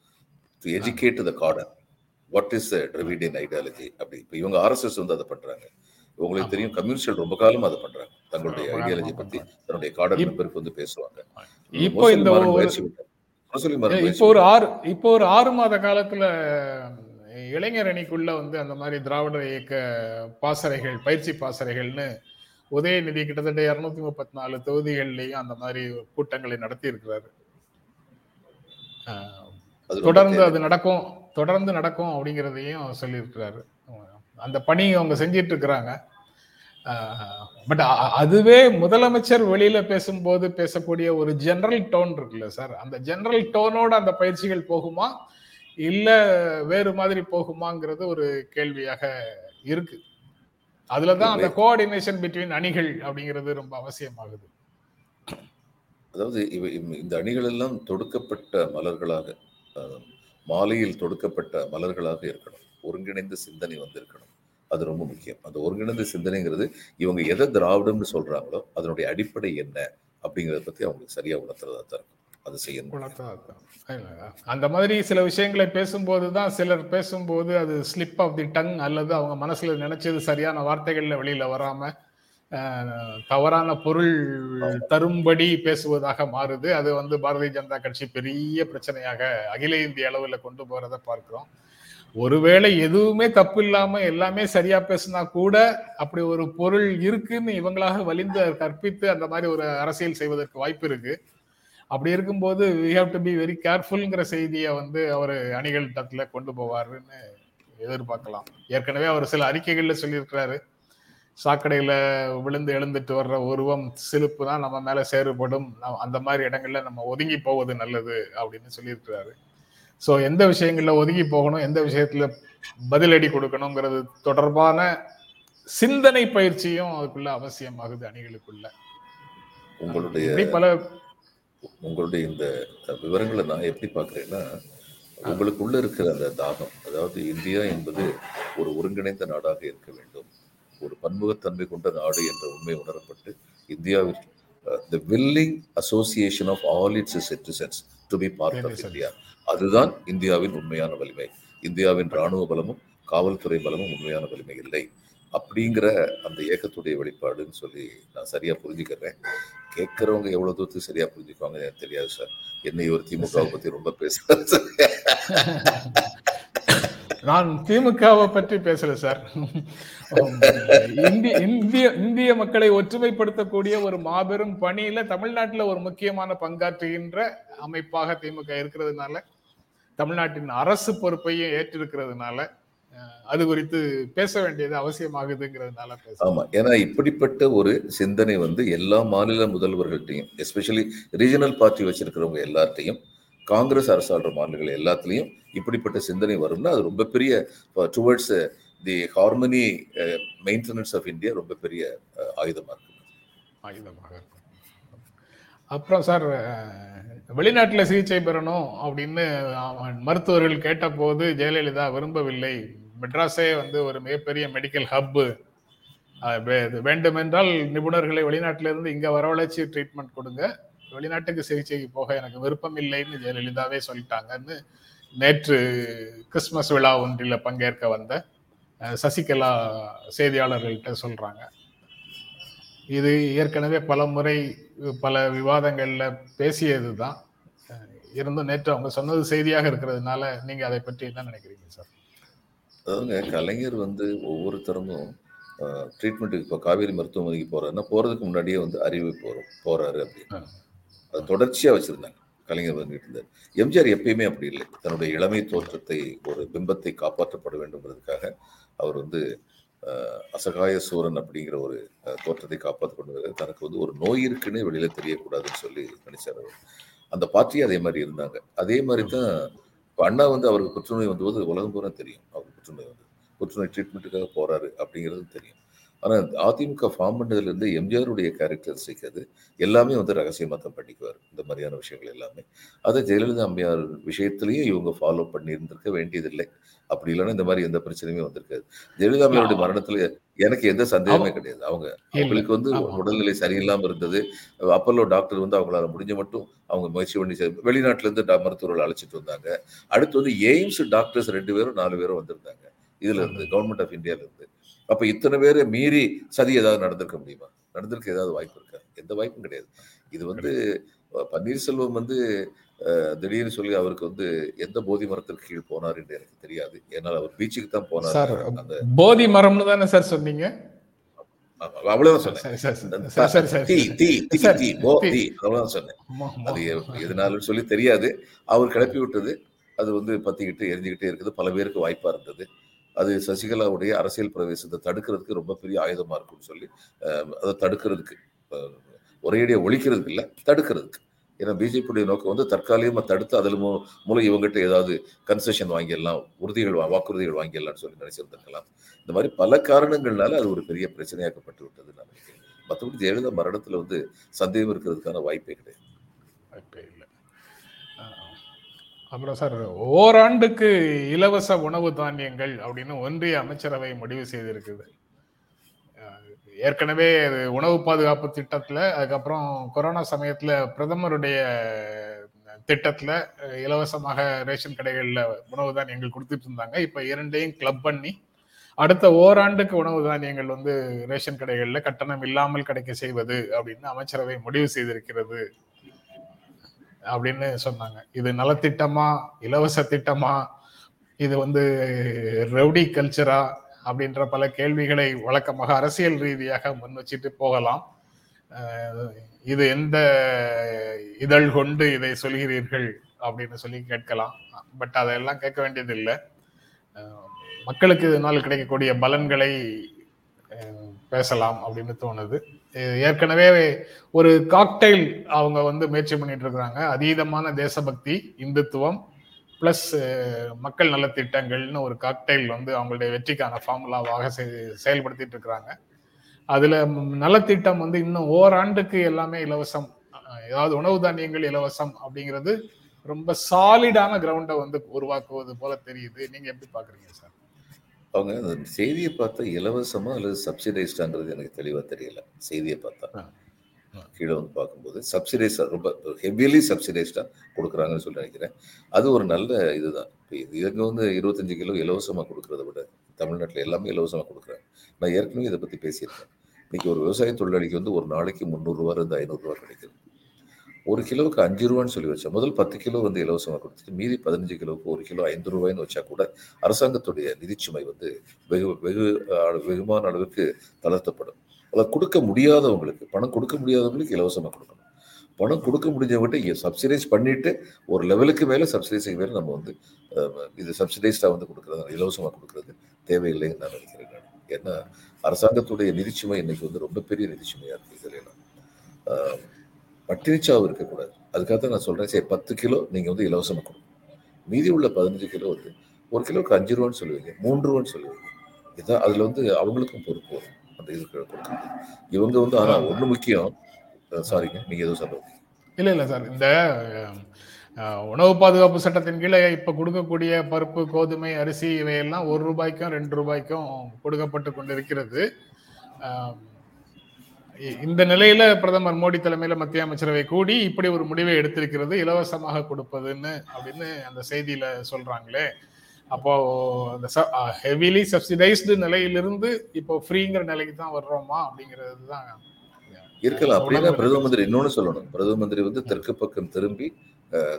Educate the garden what is Dravidian ideology அப்படி இப்போ இவங்க ஆர்எஸ்எஸ் வந்து அதை பண்றாங்க. உங்களுக்கு தெரியும் கம்யூனிஸ்ட் ரொம்ப காலம் அதை பண்றாங்க. தங்களுடைய ஐடியாலஜி பத்தி தன்னுடைய கார்டன் மெம்பருக்கு வந்து பேசுவாங்க.
இப்போ இந்த இப்போ ஒரு ஆறு இப்போ ஒரு ஆறு மாத காலத்துல இளைஞர் அணிக்குள்ள வந்து அந்த மாதிரி திராவிட இயக்க பாசறைகள் பயிற்சி பாசறைகள்னு உதயநிதி கிட்டத்தட்ட இருநூத்தி முப்பத்தி நாலு தொகுதிகள்லயும் அந்த மாதிரி கூட்டங்களை நடத்தி இருக்கிறாரு தொடர்ந்து. அது நடக்கும். தொடர்ந்து நடக்கும் அப்படிங்கிறதையும் சொல்லியிருக்கிறாரு. அந்த பணி அவங்க செஞ்சிட்டு இருக்கிறாங்க பட் அதுவே முதலமைச்சர் வெளியில பேசும்போது பேசக்கூடிய ஒரு ஜெனரல் டோன் இருக்குல்ல சார்? அந்த ஜெனரல் டோனோட அந்த பயிற்சிகள் போகுமா? இல்ல வேறு மாதிரி போகுமாங்கிறது ஒரு கேள்வியாக இருக்கு. அதுலதான் அந்த கோஆர்டினேஷன் பிட்வீன் அணிகள் அப்படிங்கிறது ரொம்ப அவசியமாகுது.
அதாவது இந்த அணிகள் எல்லாம் தொடுக்கப்பட்ட மலர்களாக மாலையில் தொடுக்கப்பட்ட மலர்களாக இருக்கணும். ஒருங்கிணைந்த சிந்தனை வந்திருக்கணும். அது ரொம்ப முக்கியம். அந்த ஒருங்கிணைந்த சிந்தனைங்கிறது இவங்க எதை திராவிடம்னு சொல்றாங்களோ அதனுடைய அடிப்படை என்ன அப்படிங்கிறத பத்தி அவங்களுக்கு சரியா உணர்த்துறதா தான் இருக்கும். அது செய்யணும்.
அந்த மாதிரி சில விஷயங்களை பேசும்போது தான் சிலர் பேசும்போது அது ஸ்லிப் ஆஃப் தி டங் அல்லது அவங்க மனசுல நினைச்சது சரியான வார்த்தைகள்ல வெளியில வராம தவறான பொருள் தரும்படி பேசுவதாக மாறுது. அது வந்து பாரதிய ஜனதா கட்சி பெரிய பிரச்சனையாக அகில இந்திய அளவில் கொண்டு போறத பார்க்கிறோம். ஒருவேளை எதுவுமே தப்பு இல்லாம எல்லாமே சரியா பேசினா கூட அப்படி ஒரு பொருள் இருக்குன்னு இவங்களாக வலிந்து கற்பித்து அந்த மாதிரி ஒரு அரசியல் செய்வதற்கு வாய்ப்பு இருக்கு. அப்படி இருக்கும்போது we have to be very கேர்ஃபுல்ங்கிற செய்தியை வந்து அவர் அணிகள் அணிகள்கிட்டத்துல கொண்டு போவாருன்னு எதிர்பார்க்கலாம். ஏற்கனவே அவர் சில அறிக்கைகள்ல சொல்லியிருக்கிறாரு. சாக்கடையில விழுந்து எழுந்துட்டு வர்ற உருவம் சிலுப்பு தான் நம்ம மேல சேறுபடும் அந்த மாதிரி இடங்கள்ல நம்ம ஒதுங்கி போவது நல்லது அப்படின்னு சொல்லியிருக்கிறாரு. ஸோ எந்த விஷயங்கள்ல ஒதுங்கி போகணும் எந்த விஷயத்துல பதிலடி கொடுக்கணுங்கிறது தொடர்பான சிந்தனை பயிற்சியும் அதுக்குள்ள அவசியமாகுது அணிகளுக்குள்ள.
உங்களுடைய
பல
உங்களுடைய இந்த விவரங்களை நான் எப்படி பார்க்குறேன்னா உங்களுக்குள்ள இருக்கிற அந்த தாகம் அதாவது இந்தியா என்பது ஒரு ஒருங்கிணைந்த நாடாக இருக்க வேண்டும். ஒரு பன்முகத்தன்மை கொண்ட நாடு என்ற உண்மை உணரப்பட்டு இந்தியாவில் the willing association of all its citizens to be part of India அதுதான் இந்தியாவின் உண்மையான வலிமை. இந்தியாவின் ராணுவ பலமும் காவல்துறை பலமும் உண்மையான வலிமை இல்லை. அப்படிங்கிற அந்த இயக்கத்துடைய வெளிப்பாடுன்னு சொல்லி நான் சரியா புரிஞ்சுக்கிறேன். கேட்கறவங்க எவ்வளவு தூரத்துக்கு சரியா புரிஞ்சுக்குவாங்க எனக்கு தெரியாது சார். என்னை ஒரு திமுகவை பத்தி ரொம்ப பேசுறேன்
நான் திமுகவை பற்றி பேசல சார். இந்திய இந்திய இந்திய மக்களை ஒற்றுமைப்படுத்தக்கூடிய ஒரு மாபெரும் பணியில தமிழ்நாட்டில் ஒரு முக்கியமான பங்காற்றுகின்ற அமைப்பாக திமுக இருக்கிறதுனால தமிழ்நாட்டின் அரசு பொறுப்பையும் ஏற்றிருக்கிறதுனால அது குறித்து பேச வேண்டியது அவசியமாகுதுங்கிறதுனால பேச
ஆமா ஏன்னா இப்படிப்பட்ட ஒரு சிந்தனை வந்து எல்லா மாநில முதல்வர்கள்ட்டையும் எஸ்பெஷலி ரீஜனல் பார்ட்டி வச்சிருக்கிறவங்க எல்லார்ட்டையும் காங்கிரஸ் அரசாளுற மாநிலங்கள் எல்லாத்துலேயும் இப்படிப்பட்ட சிந்தனை வரும்னா அது ரொம்ப பெரிய towards the harmony maintenance of India ரொம்ப பெரிய uh, ஆயுதமாக இருக்கும்
ஆயுதமாக இருக்கும். அப்புறம் சார் uh, வெளிநாட்டில் சிகிச்சை பெறணும் அப்படின்னு மருத்துவர்கள் கேட்டபோது ஜெயலலிதா விரும்பவில்லை. மெட்ராஸே வந்து ஒரு மிகப்பெரிய மெடிக்கல் ஹப்பு வேண்டுமென்றால் நிபுணர்களை வெளிநாட்டிலிருந்து இங்கே வரவழைச்சி ட்ரீட்மெண்ட் கொடுங்க. வெளிநாட்டுக்கு சிகிச்சைக்கு போக எனக்கு விருப்பம் இல்லைன்னு ஜெயலலிதாவே சொல்லிட்டாங்கன்னு நேற்று கிறிஸ்மஸ் விழா ஒன்றில் பங்கேற்க வந்த சசிகலா செய்தியாளர்கள்ட்ட சொல்றாங்க. இது ஏற்கனவே பல முறை பல விவாதங்கள்ல பேசியது தான் இருந்தும் நேற்று அவங்க சொன்னது செய்தியாக இருக்கிறதுனால நீங்க அதை பற்றி என்ன நினைக்கிறீங்க சார்?
அதாவதுங்க கலைஞர் வந்து ஒவ்வொரு தரமும் ட்ரீட்மெண்ட்டுக்கு இப்போ காவேரி மருத்துவமனைக்கு போறாருன்னா போறதுக்கு முன்னாடியே வந்து அறிவிப்பு வரும் போறாரு அப்படின்னு. அது தொடர்ச்சியா வச்சிருந்தாங்க. கலைஞர் வந்துட்டு இருந்தார் எம்ஜிஆர் எப்பயுமே அப்படி இல்லை. தன்னுடைய இளமை தோற்றத்தை ஒரு பிம்பத்தை காப்பாற்றப்பட வேண்டும்ன்றதுக்காக அவர் வந்து அசகாய சூரன் அப்படிங்கிற ஒரு தோற்றத்தை காப்பாற்ற கொண்டு தனக்கு வந்து ஒரு நோய் இருக்குன்னு வெளியில தெரியக்கூடாதுன்னு சொல்லி நினைச்சார் அவர். அந்த பார்ட்டி அதே மாதிரி இருந்தாங்க. அதே மாதிரி தான் இப்போ அண்ணா வந்து அவருக்கு புற்றுநோய் வந்தபோது உலகம் பூரா தெரியும். அவருக்கு புற்றுநோய் வந்து புற்றுநோய் ட்ரீட்மெண்ட்டுக்காக போறாரு அப்படிங்கிறது தெரியும். ஆனால் அதிமுக ஃபார்ம் பண்ணதுலேருந்து எம்ஜிஆருடைய கேரக்டரிஸ்டிக் அது எல்லாமே வந்து ரகசியமாக பண்ணிக்குவார் இந்த மாதிரியான விஷயங்கள் எல்லாமே. அதை ஜெயலலிதா அம்மையார் விஷயத்திலையும் இவங்க ஃபாலோ பண்ணியிருந்திருக்க வேண்டியதில்லை. அப்படி இல்லைன்னா இந்த மாதிரி எந்த பிரச்சனையுமே வந்திருக்காது. ஜெயலலிதா அம்மையாருடைய மரணத்துல எனக்கு எந்த சந்தேகமே கிடையாது. அவங்க அவங்களுக்கு வந்து உடல்நிலை சரியில்லாம இருந்தது. அப்பல்லோ டாக்டர் வந்து அவங்களால முடிஞ்ச மட்டும் அவங்க முயற்சி பண்ணி வெளிநாட்டுல இருந்து மருத்துவர்கள் அழைச்சிட்டு வந்தாங்க. அடுத்து வந்து எய்ம்ஸ் டாக்டர்ஸ் ரெண்டு பேரும் நாலு பேரும் வந்திருந்தாங்க. இதுல இருந்து கவர்மெண்ட் ஆஃப் இந்தியால இருந்து. அப்ப இத்தனை பேரை மீறி சதி ஏதாவது நடந்திருக்க முடியுமா? நடந்திருக்க ஏதாவது வாய்ப்பு இருக்கா? எந்த வாய்ப்பும் கிடையாது. இது வந்து பன்னீர்செல்வம் வந்து திடீர்னு சொல்லி அவருக்கு வந்து எந்த போதி மரத்திற்கு கீழ் போனார் என்று எனக்கு தெரியாது. ஏன்னால் அவர் பீச்சுக்கு தான் போனார்.
அந்த போதி மரம்னு தானே சார் சொன்னீங்க?
அவ்வளவுதான் சொன்னேன். அது எதனாலும் சொல்லி தெரியாது. அவர் கிளப்பி விட்டது. அது வந்து பத்திக்கிட்டு எரிஞ்சுக்கிட்டே இருக்குது. பல பேருக்கு வாய்ப்பா இருந்தது. அது சசிகலாவுடைய அரசியல் பிரவேசத்தை தடுக்கிறதுக்கு ரொம்ப பெரிய ஆயுதமா இருக்கும்னு சொல்லி அதை தடுக்கிறதுக்கு ஒரேடியாக ஒழிக்கிறதுக்கு இல்லை தடுக்கிறதுக்கு. ஏன்னா பிஜேபியுடைய நோக்கம் வந்து தற்காலிகமாக தடுத்து அதில் மூ மூலம் இவங்ககிட்ட ஏதாவது கன்செஷன் வாங்கிடலாம் உறுதிகள் வாக்குறுதிகள் வாங்கிடலாம்னு சொல்லி நினைச்சிருந்திருக்கலாம். இந்த மாதிரி பல காரணங்கள்னால அது ஒரு பெரிய பிரச்சனையாக்கப்பட்டு விட்டது நான் நினைக்கிறேன். மற்றபடி ஜெயலலிதா மரணத்தில் வந்து சந்தேகம் இருக்கிறதுக்கான வாய்ப்பே கிடையாது.
வாய்ப்பே அப்புறம் சார் ஓராண்டுக்கு இலவச உணவு தானியங்கள் அப்படின்னு ஒன்றிய அமைச்சரவை முடிவு செய்திருக்குது. ஏற்கனவே உணவு பாதுகாப்பு திட்டத்தில் அதுக்கப்புறம் கொரோனா சமயத்தில் பிரதமருடைய திட்டத்தில் இலவசமாக ரேஷன் கடைகளில் உணவு தானியங்கள் கொடுத்துட்டு இருந்தாங்க. இப்போ இரண்டையும் கிளப் பண்ணி அடுத்த ஓராண்டுக்கு உணவு தானியங்கள் வந்து ரேஷன் கடைகளில் கட்டணம் இல்லாமல் கிடைக்க செய்வது அப்படின்னு அமைச்சரவை முடிவு செய்திருக்கிறது. அப்படின்னு சொன்னாங்க. இது நலத்திட்டமா இலவச திட்டமா இது வந்து ரவுடி கல்ச்சரா அப்படின்ற பல கேள்விகளை வழக்கமாக அரசியல் ரீதியாக முன் வச்சுட்டு போகலாம். இது எந்த இதழ் கொண்டு இதை சொல்கிறீர்கள் அப்படின்னு சொல்லி கேட்கலாம். பட் அதெல்லாம் கேட்க வேண்டியது இல்லை மக்களுக்கு இதனால் கிடைக்கக்கூடிய பலன்களை பேசலாம் அப்படின்னு தோணுது. ஏற்கனவே ஒரு காக்டைல் அவங்க வந்து முயற்சி பண்ணிட்டு இருக்கிறாங்க அதீதமான தேசபக்தி இந்துத்துவம் பிளஸ் மக்கள் நலத்திட்டங்கள்னு ஒரு காக்டைல் வந்து அவங்களுடைய வெற்றிக்கான ஃபார்முலாவாக செ- செயல்படுத்திட்டு இருக்கிறாங்க அதுல நலத்திட்டம் வந்து இன்னும் ஓராண்டுக்கு எல்லாமே இலவசம். ஏதாவது உணவு தானியங்கள் இலவசம் அப்படிங்கிறது ரொம்ப சாலிடான கிரவுண்டை வந்து உருவாக்குவது போல தெரியுது. நீங்க எப்படி பாக்குறீங்க சார்?
அவங்க அந்த செய்தியை பார்த்தா இலவசமா அல்லது சப்சிடைஸ்டாங்கிறது எனக்கு தெளிவா தெரியல. செய்தியை பார்த்தா. கீழே வந்து பார்க்கும்போது சப்சிடைஸ் ரொம்ப ஹெவியலி சப்சிடைஸ்டா கொடுக்குறாங்கன்னு சொல்லி நினைக்கிறேன். அது ஒரு நல்ல இதுதான். இப்போ இது இங்க வந்து இருபத்தஞ்சு கிலோ இலவசமா கொடுக்கறத விட தமிழ்நாட்டில் எல்லாமே இலவசமா கொடுக்குறாங்க. நான் ஏற்கனவே இதை பத்தி பேசியிருக்கேன். இன்னைக்கு ஒரு விவசாய தொழிலாளிக்கு வந்து ஒரு நாளைக்கு முந்நூறுரூவா இருந்து ஐநூறுரூவா கிடைக்குது. ஒரு கிலோவுக்கு அஞ்சு ரூபான்னு சொல்லி வச்சா முதல் பத்து கிலோ வந்து இலவசமாக கொடுத்துட்டு மீதி பதினஞ்சு கிலோவுக்கு ஒரு கிலோ ஐந்து ரூபாய்ன்னு வச்சா கூட அரசாங்கத்துடைய நிதிச்சுமை வந்து வெகு வெகு வெகுமான அளவுக்கு தளர்த்தப்படும். அதை கொடுக்க முடியாதவங்களுக்கு பணம் கொடுக்க முடியாதவங்களுக்கு இலவசமாக கொடுக்கணும். பணம் கொடுக்க முடிஞ்சவங்ககிட்ட சப்சிடைஸ் பண்ணிட்டு ஒரு லெவலுக்கு மேலே சப்சிடைஸுக்கு மேலே நம்ம வந்து இது சப்சிடைஸ்டாக வந்து கொடுக்குறது இலவசமாக கொடுக்குறது தேவையில்லைன்னு நான் நினைக்கிறேன் நான். ஏன்னா அரசாங்கத்துடைய நிதிச்சுமை இன்னைக்கு வந்து ரொம்ப பெரிய நிதிச்சுமையாக இருக்குது இதில் பட்டினிச்சாவு இருக்கக்கூடாது. அதுக்காக தான் நான் சொல்கிறேன் சரி பத்து கிலோ நீங்கள் வந்து இலவசமாக கொடுக்கணும் மீதி உள்ள பதினஞ்சு கிலோ வந்து ஒரு கிலோவுக்கு அஞ்சு ரூபான்னு சொல்லுவீங்க. மூன்று ரூபான்னு சொல்லுவீங்க. இதான் அதில் வந்து அவங்களுக்கும் பொறுப்பு வரும். அந்த இதுக்கு கொடுக்குறது இவங்க வந்து ஆனால் ஒன்று முக்கியம். சாரிங்க. நீங்கள் எதுவும் சொல்லுங்க
இல்ல இல்ல சார். இந்த உணவு பாதுகாப்பு சட்டத்தின் கீழே இப்ப கொடுக்கக்கூடிய பருப்பு கோதுமை அரிசி இவையெல்லாம் ஒரு ரூபாய்க்கும் ரெண்டு ரூபாய்க்கும் கொடுக்கப்பட்டு கொண்டிருக்கிறது. இந்த நிலையில பிரதமர் மோடி தலைமையில மத்திய அமைச்சரவை கூடி இப்படி ஒரு முடிவை எடுத்திருக்கிறது இலவசமாக கொடுப்பதுன்னு அப்படின்னு அந்த செய்தியில சொல்றாங்களே. அப்போ அந்த ஹெவிலி சப்சிடைஸ்டு நிலையிலிருந்து இப்போ ஃப்ரீங்கிற நிலைக்கு தான் வர்றோமா அப்படிங்கிறது தான்
இருக்கலாம் அப்படின்னா பிரதம மந்திரி இன்னொன்னு சொல்லணும். பிரதம மந்திரி வந்து தெற்கு பக்கம் திரும்பி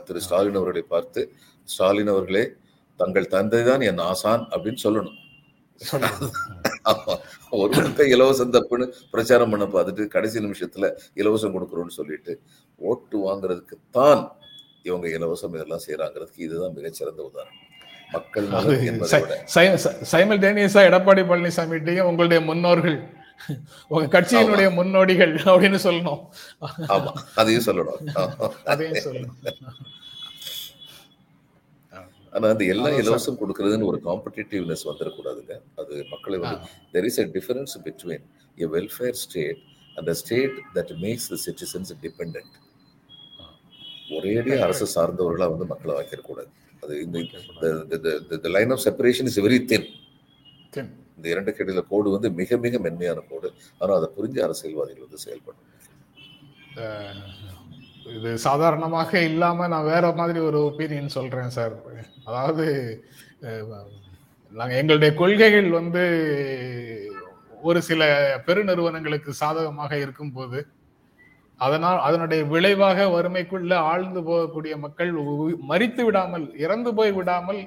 திரு ஸ்டாலின் அவர்களை பார்த்து ஸ்டாலின் அவர்களே தங்கள் தந்தை தான் என் ஆசான் அப்படின்னு சொல்லணும். ஒரு [coughs] பக்கம் இலவசம் தப்புன்னு பிரச்சாரம் பண்ண பார்த்துட்டு கடைசி நிமிஷத்துல இலவசம் கொடுக்குறோம்னு சொல்லிட்டு ஓட்டு வாங்குறதுக்கு தான் இவங்க இலவசம் இதெல்லாம் செய்யறாங்கிறதுக்கு இதுதான் மிகச்சிறந்த உதாரணம். மக்கள் விட.
சைமல்டேனியஸா எடப்பாடி பழனிசாமிகிட்டையும் உங்களுடைய முன்னோர்கள் உங்க கட்சியினுடைய முன்னோடிகள் அப்படின்னு சொல்லணும்.
ஆமா அதையும் சொல்லணும்.
அதையும் சொல்லணும்.
ஆனா அந்த எல்லா இலவசம் கொடுக்கறதுன்னு ஒரு காம்படிட்டிவ்னஸ் வந்துடக்கூடாதுங்க அது மக்களை வந்து there is a difference between a welfare state அந்த state that makes the citizens depend ஒரேடியா அரசு சார்ந்தவர்களா வந்து மக்களை வைக்கக்கூடாது அது இந்த line of separation is very thin. இந்த இரண்டு இடையில கோடு வந்து மிக மிக மென்மையான கோடு. ஆனா அதை புரிஞ்ச அரசியல்வாதிகள் வந்து செயல்படும்
இது சாதாரணமாக இல்லாம நான் வேற மாதிரி ஒரு ஒப்பீனியன் சொல்றேன் சார் அதாவது நாங்கள் எங்களுடைய கொள்கைகள் வந்து ஒரு சில பெருநிறுவனங்களுக்கு சாதகமாக இருக்கும்போது அதனால் அதனுடைய விளைவாக வறுமைக்குள்ள ஆழ்ந்து போகக்கூடிய மக்கள் உ- விடாமல் இறந்து போய் விடாமல்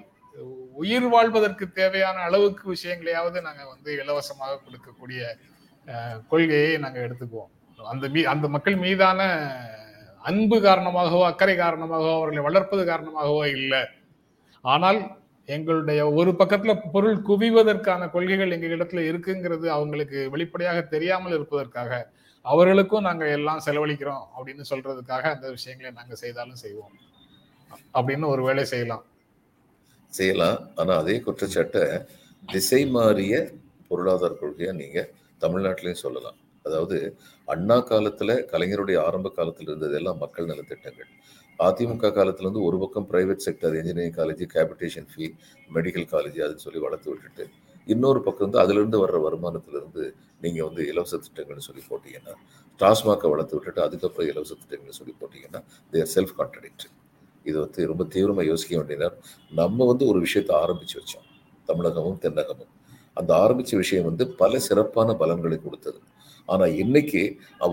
உயிர் வாழ்வதற்கு தேவையான அளவுக்கு விஷயங்களையாவது நாங்கள் வந்து இலவசமாக கொடுக்கக்கூடிய கொள்கையை நாங்கள் எடுத்துக்குவோம். அந்த மீ அந்த மக்கள் மீதான அன்பு காரணமாகவோ அக்கறை காரணமாகவோ அவர்களை வளர்ப்பது காரணமாகவோ இல்லை. ஆனால் எங்களுடைய ஒரு பக்கத்துல பொருள் குவிவதற்கான கொள்கைகள் எங்க இடத்துல இருக்குங்கிறது அவங்களுக்கு வெளிப்படையாக தெரியாமல் இருப்பதற்காக அவர்களுக்கும் நாங்க எல்லாம் செலவழிக்கிறோம் அப்படின்னு சொல்றதுக்காக அந்த விஷயங்களை நாங்க செய்தாலும் செய்வோம். அப்படின்னு ஒரு வேலை செய்யலாம்.
செய்யலாம். ஆனா அதே குற்றச்சாட்டை திசை மாறிய பொருளாதார கொள்கையா நீங்க தமிழ்நாட்டிலையும் சொல்லலாம். அதாவது அண்ணா காலத்துல கலைஞருடைய ஆரம்ப காலத்துல இருந்ததெல்லாம் மக்கள் நலத்திட்டங்கள் அதிமுக காலத்துல இருந்து ஒரு பக்கம் private sector engineering college capitation fee medical college அதுன்னு சொல்லி வளர்த்து விட்டுட்டு இன்னொரு பக்கம் வந்து அதுலேருந்து வர்ற வருமானத்திலிருந்து இருந்து வந்து இலவச திட்டங்கள்னு சொல்லி போட்டீங்கன்னா டாஸ்மாகை வளர்த்து விட்டுட்டு அதுக்கப்புறம் இலவச திட்டங்கள்னு சொல்லி போட்டீங்கன்னா தேர் செல்ஃப் கான்ட்ரடிக்ட் இது வந்து ரொம்ப தீவிரமாக யோசிக்க வேண்டியனர் நம்ம வந்து ஒரு விஷயத்தை ஆரம்பித்து வச்சோம். தமிழகமும் தென்னகமும். அந்த ஆரம்பித்த விஷயம் வந்து பல சிறப்பான பலன்களை கொடுத்தது. ஆனா இன்னைக்கு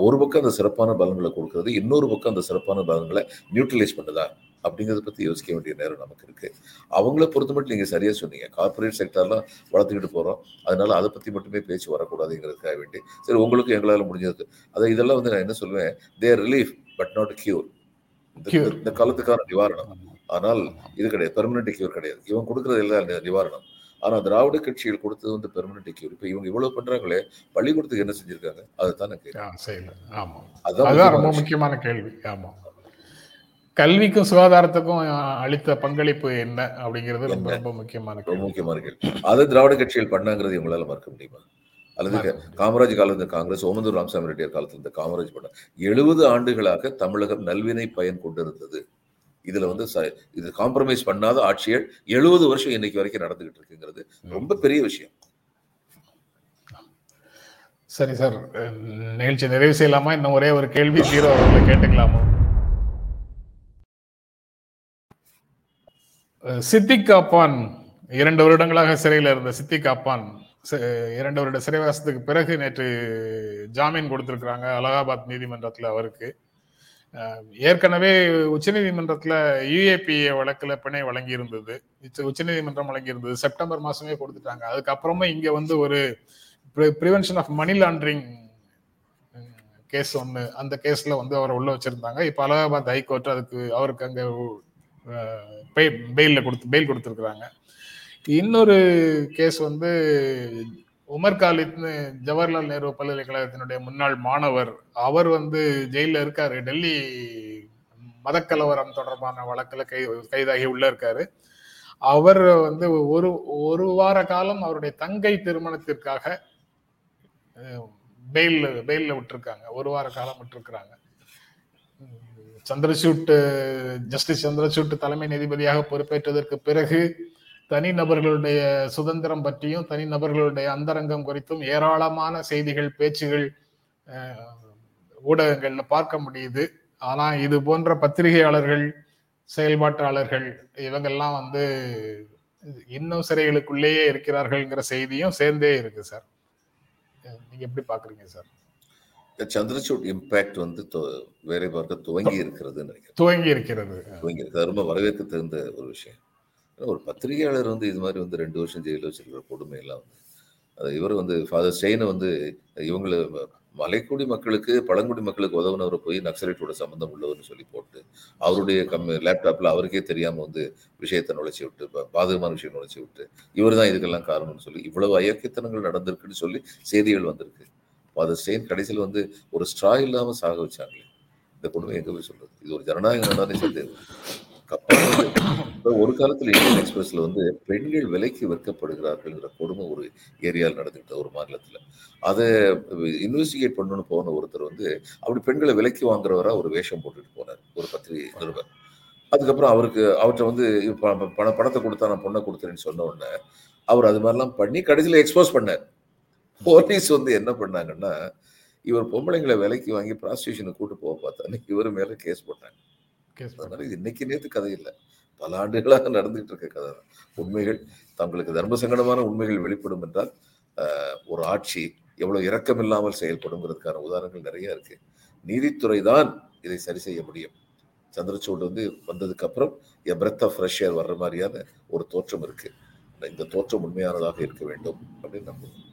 ஒரு பக்கம் அந்த சிறப்பான பலன்களை கொடுக்கறது இன்னொரு பக்கம் அந்த சிறப்பான பலன்களை நியூட்ரலைஸ் பண்ணுதா? அப்படிங்கிறத பத்தி யோசிக்க வேண்டிய நேரம் நமக்கு இருக்கு. அவங்கள பொறுத்த மட்டும் நீங்க சரியா சொன்னீங்க. கார்ப்பரேட் செக்டர்லாம் வளர்த்துக்கிட்டு போறோம். அதனால அதை பத்தி மட்டுமே பேச்சு வரக்கூடாதுங்கிறதுக்காக வேண்டி. சரி உங்களுக்கு எங்களால முடிஞ்சது அதை இதெல்லாம் வந்து நான் என்ன சொல்லுவேன்? Their relief but not cure. இந்த காலத்துக்கான நிவாரணம். ஆனால் இது கிடையாது. பெர்மனன்ட் கியூர் கிடையாது. இவன் கொடுக்கறது எல்லாம் நிவாரணம். ஆனா திராவிட கட்சிகள் கொடுத்தது வந்து பெர்மனன்ட் கியூர் இப்ப இவங்க இவ்வளவு பண்றாங்களே பள்ளிக்கூடத்துக்கு என்ன செஞ்சிருக்காங்க? அதுதான் அதுதான்
ரொம்ப
முக்கியமான
கேள்வி. ஆமா. கல்விக்கும் சுகாதாரத்துக்கும் அளித்த பங்களிப்பு என்ன அப்படிங்கிறது ரொம்ப? ரொம்ப முக்கியமான
ரொம்ப
கேள்வி.
முக்கியமான கேள்வி. அதை திராவிட கட்சிகள் பண்ணாங்கிறது இவங்களால மறக்க முடியுமா? அல்லது காமராஜ் காலத்து காங்கிரஸ் ஓமந்தூர் ராமசாமி ரெட்டியார் காலத்துல இந்த காமராஜ் பண்ண எழுபது ஆண்டுகளாக தமிழகம் நல்வினை பயன் கொண்டிருந்தது. இதுல வந்து ச- இது காம்ப்ரமைஸ் பண்ணாத ஆட்சிகள் எழுபது வருஷம் இன்னைக்கு வரைக்கும் நடந்துகிட்டு இருக்குங்கிறது ரொம்ப பெரிய விஷயம்.
சரி சார் நிகழ்ச்சி நிறைவு செய்யலாமா? இன்னும் ஒரே ஒரு கேள்வி ஜீரோ. அவர்களை கேட்டுக்கலாமா? சித்திக் காப்பான் இரண்டு வருடங்களாக சிறையில் இருந்த சித்திக் காப்பான் இரண்டு வருட சிறைவாசத்துக்கு பிறகு நேற்று ஜாமீன் கொடுத்திருக்கிறாங்க அலகாபாத் நீதிமன்றத்தில் அவருக்கு. ஏற்கனவே உச்சநீதிமன்றத்தில் யுஏபிஏ வழக்கில் பிணை வழங்கியிருந்தது. உச்சநீதிமன்றம் வழங்கியிருந்தது. செப்டம்பர் மாதமே கொடுத்துட்டாங்க. அதுக்கப்புறமா இங்கே வந்து ஒரு prevention of money laundering case ஒன்று அந்த கேஸில் வந்து அவரை உள்ளே வச்சுருந்தாங்க. இப்போ அலகாபாத் ஹைகோர்ட் அதுக்கு அவருக்கு அங்கே பெயிலில் கொடுத்து பெயில் கொடுத்துருக்குறாங்க. இன்னொரு கேஸ் வந்து உமர் காலித்னு ஜவஹர்லால் நேரு பல்கலைக்கழகத்தினுடைய முன்னாள் மாணவர் அவர் வந்து ஜெயில இருக்காரு. டெல்லி மதக்கலவரம் தொடர்பான வழக்கில் கை கைதாகி உள்ள இருக்காரு. அவர் வந்து ஒரு ஒரு வார காலம் அவருடைய தங்கை திருமணத்திற்காக பெயில் பெயில்ல விட்டுருக்காங்க. ஒரு வார காலம் விட்டுருக்குறாங்க. சந்திரசூட் ஜஸ்டிஸ் சந்திரசூட் தலைமை நீதிபதியாக பொறுப்பேற்றதற்கு பிறகு தனிநபர்களுடைய சுதந்திரம் பற்றியும் தனிநபர்களுடைய அந்தரங்கம் குறித்தும் ஏராளமான செய்திகள் பேச்சுகள் ஊடகங்கள்ல பார்க்க முடியுது. ஆனா இது போன்ற பத்திரிகையாளர்கள் செயல்பாட்டாளர்கள் இவங்கெல்லாம் வந்து இன்னும் சிறைகளுக்குள்ளேயே இருக்கிறார்கள்ங்கிற செய்தியும் சேர்ந்தே இருக்கு சார். நீங்க எப்படி பாக்குறீங்க சார்?
சந்திரசூட் இம்பாக்ட் வந்து வேலை பார்க்க துவங்கி நினைக்கிறேன்.
துவங்கி இருக்கிறது.
துவங்கி இருக்கு. அது ரொம்ப வரவேற்க தகுந்த ஒரு விஷயம். ஒரு பத்திரிகையாளர் வந்து இது மாதிரி வந்து ரெண்டு வருஷம் ஜெயிலில் வச்சிருக்கிற கொடுமையெல்லாம் வந்து அது இவர் வந்து ஃபாதர் ஸ்டெயினை வந்து இவங்களை மலைக்குடி மக்களுக்கு பழங்குடி மக்களுக்கு உதவுனவரை போய் நக்சலைட்டோட சம்மந்தம் உள்ளவர்னு சொல்லி போட்டு அவருடைய கம்மி லேப்டாப்ல அவருக்கே தெரியாமல் வந்து விஷயத்தை நுழைச்சி விட்டு பாதகமான விஷயம் நுழைச்சி விட்டு இவர் தான் இதுக்கெல்லாம் காரணம்னு சொல்லி இவ்வளவு அயக்கித்தனங்கள் நடந்திருக்குன்னு சொல்லி செய்திகள் வந்திருக்கு. ஃபாதர் ஸ்டெயின் கடைசியில் வந்து ஒரு ஸ்ட்ரா இல்லாமல் சாக வச்சாங்களே. இந்த கொடுமை எங்கே போய் சொல்றது? இது ஒரு ஜனநாயக நாடானே சந்தேகம் ஒரு காலத்துல இந்தியன் எக்ஸ்பிரஸ்ல வந்து பெண்கள் விலைக்கு விற்கப்படுகிறார்கள்ங்கிற கொடுமை ஒரு ஏரியாவில் நடந்துகிட்ட ஒரு மாநிலத்துல. அதை இன்வெஸ்டிகேட் பண்ணணும்னு போன ஒருத்தர் வந்து அப்படி பெண்களை விலைக்கு வாங்குறவரா ஒரு வேஷம் போட்டுட்டு போனார் ஒரு பத்திரிகை நிருபர். அதுக்கப்புறம் அவருக்கு அவர்கிட்ட வந்து பண பணத்தை கொடுத்தா நான் பொண்ணை கொடுத்துறேன்னு சொன்ன உடனே அவர் அது மாதிரிலாம் பண்ணி கடைசியில் எக்ஸ்போஸ் பண்ணார். போலீஸ் வந்து என்ன பண்ணாங்கன்னா இவர் பொம்பளைங்களை விலைக்கு வாங்கி ப்ராஸ்டியூஷனுக்கு கூட்டு போக பார்த்தானே இவர் மேல கேஸ் போட்டாங்க. அதனால இது இன்னைக்கு நேற்று கதை இல்லை. பல ஆண்டுகளாக நடந்துகிட்டு இருக்க கதை உண்மைகள் தங்களுக்கு தர்ம சங்கடமான உண்மைகள் வெளிப்படும் என்றால் ஒரு ஆட்சி எவ்வளவு இரக்கமில்லாமல் செயல்படுங்கிறதுக்கான உதாரணங்கள் நிறைய இருக்கு. நீதித்துறை தான் இதை சரி செய்ய முடியும். சந்திரசூட் வந்து வந்ததுக்கு அப்புறம் a breath of fresh air வர்ற மாதிரியான ஒரு தோற்றம் இருக்கு. இந்த தோற்றம் உண்மையானதாக இருக்க வேண்டும் அப்படின்னு நம்புவோம்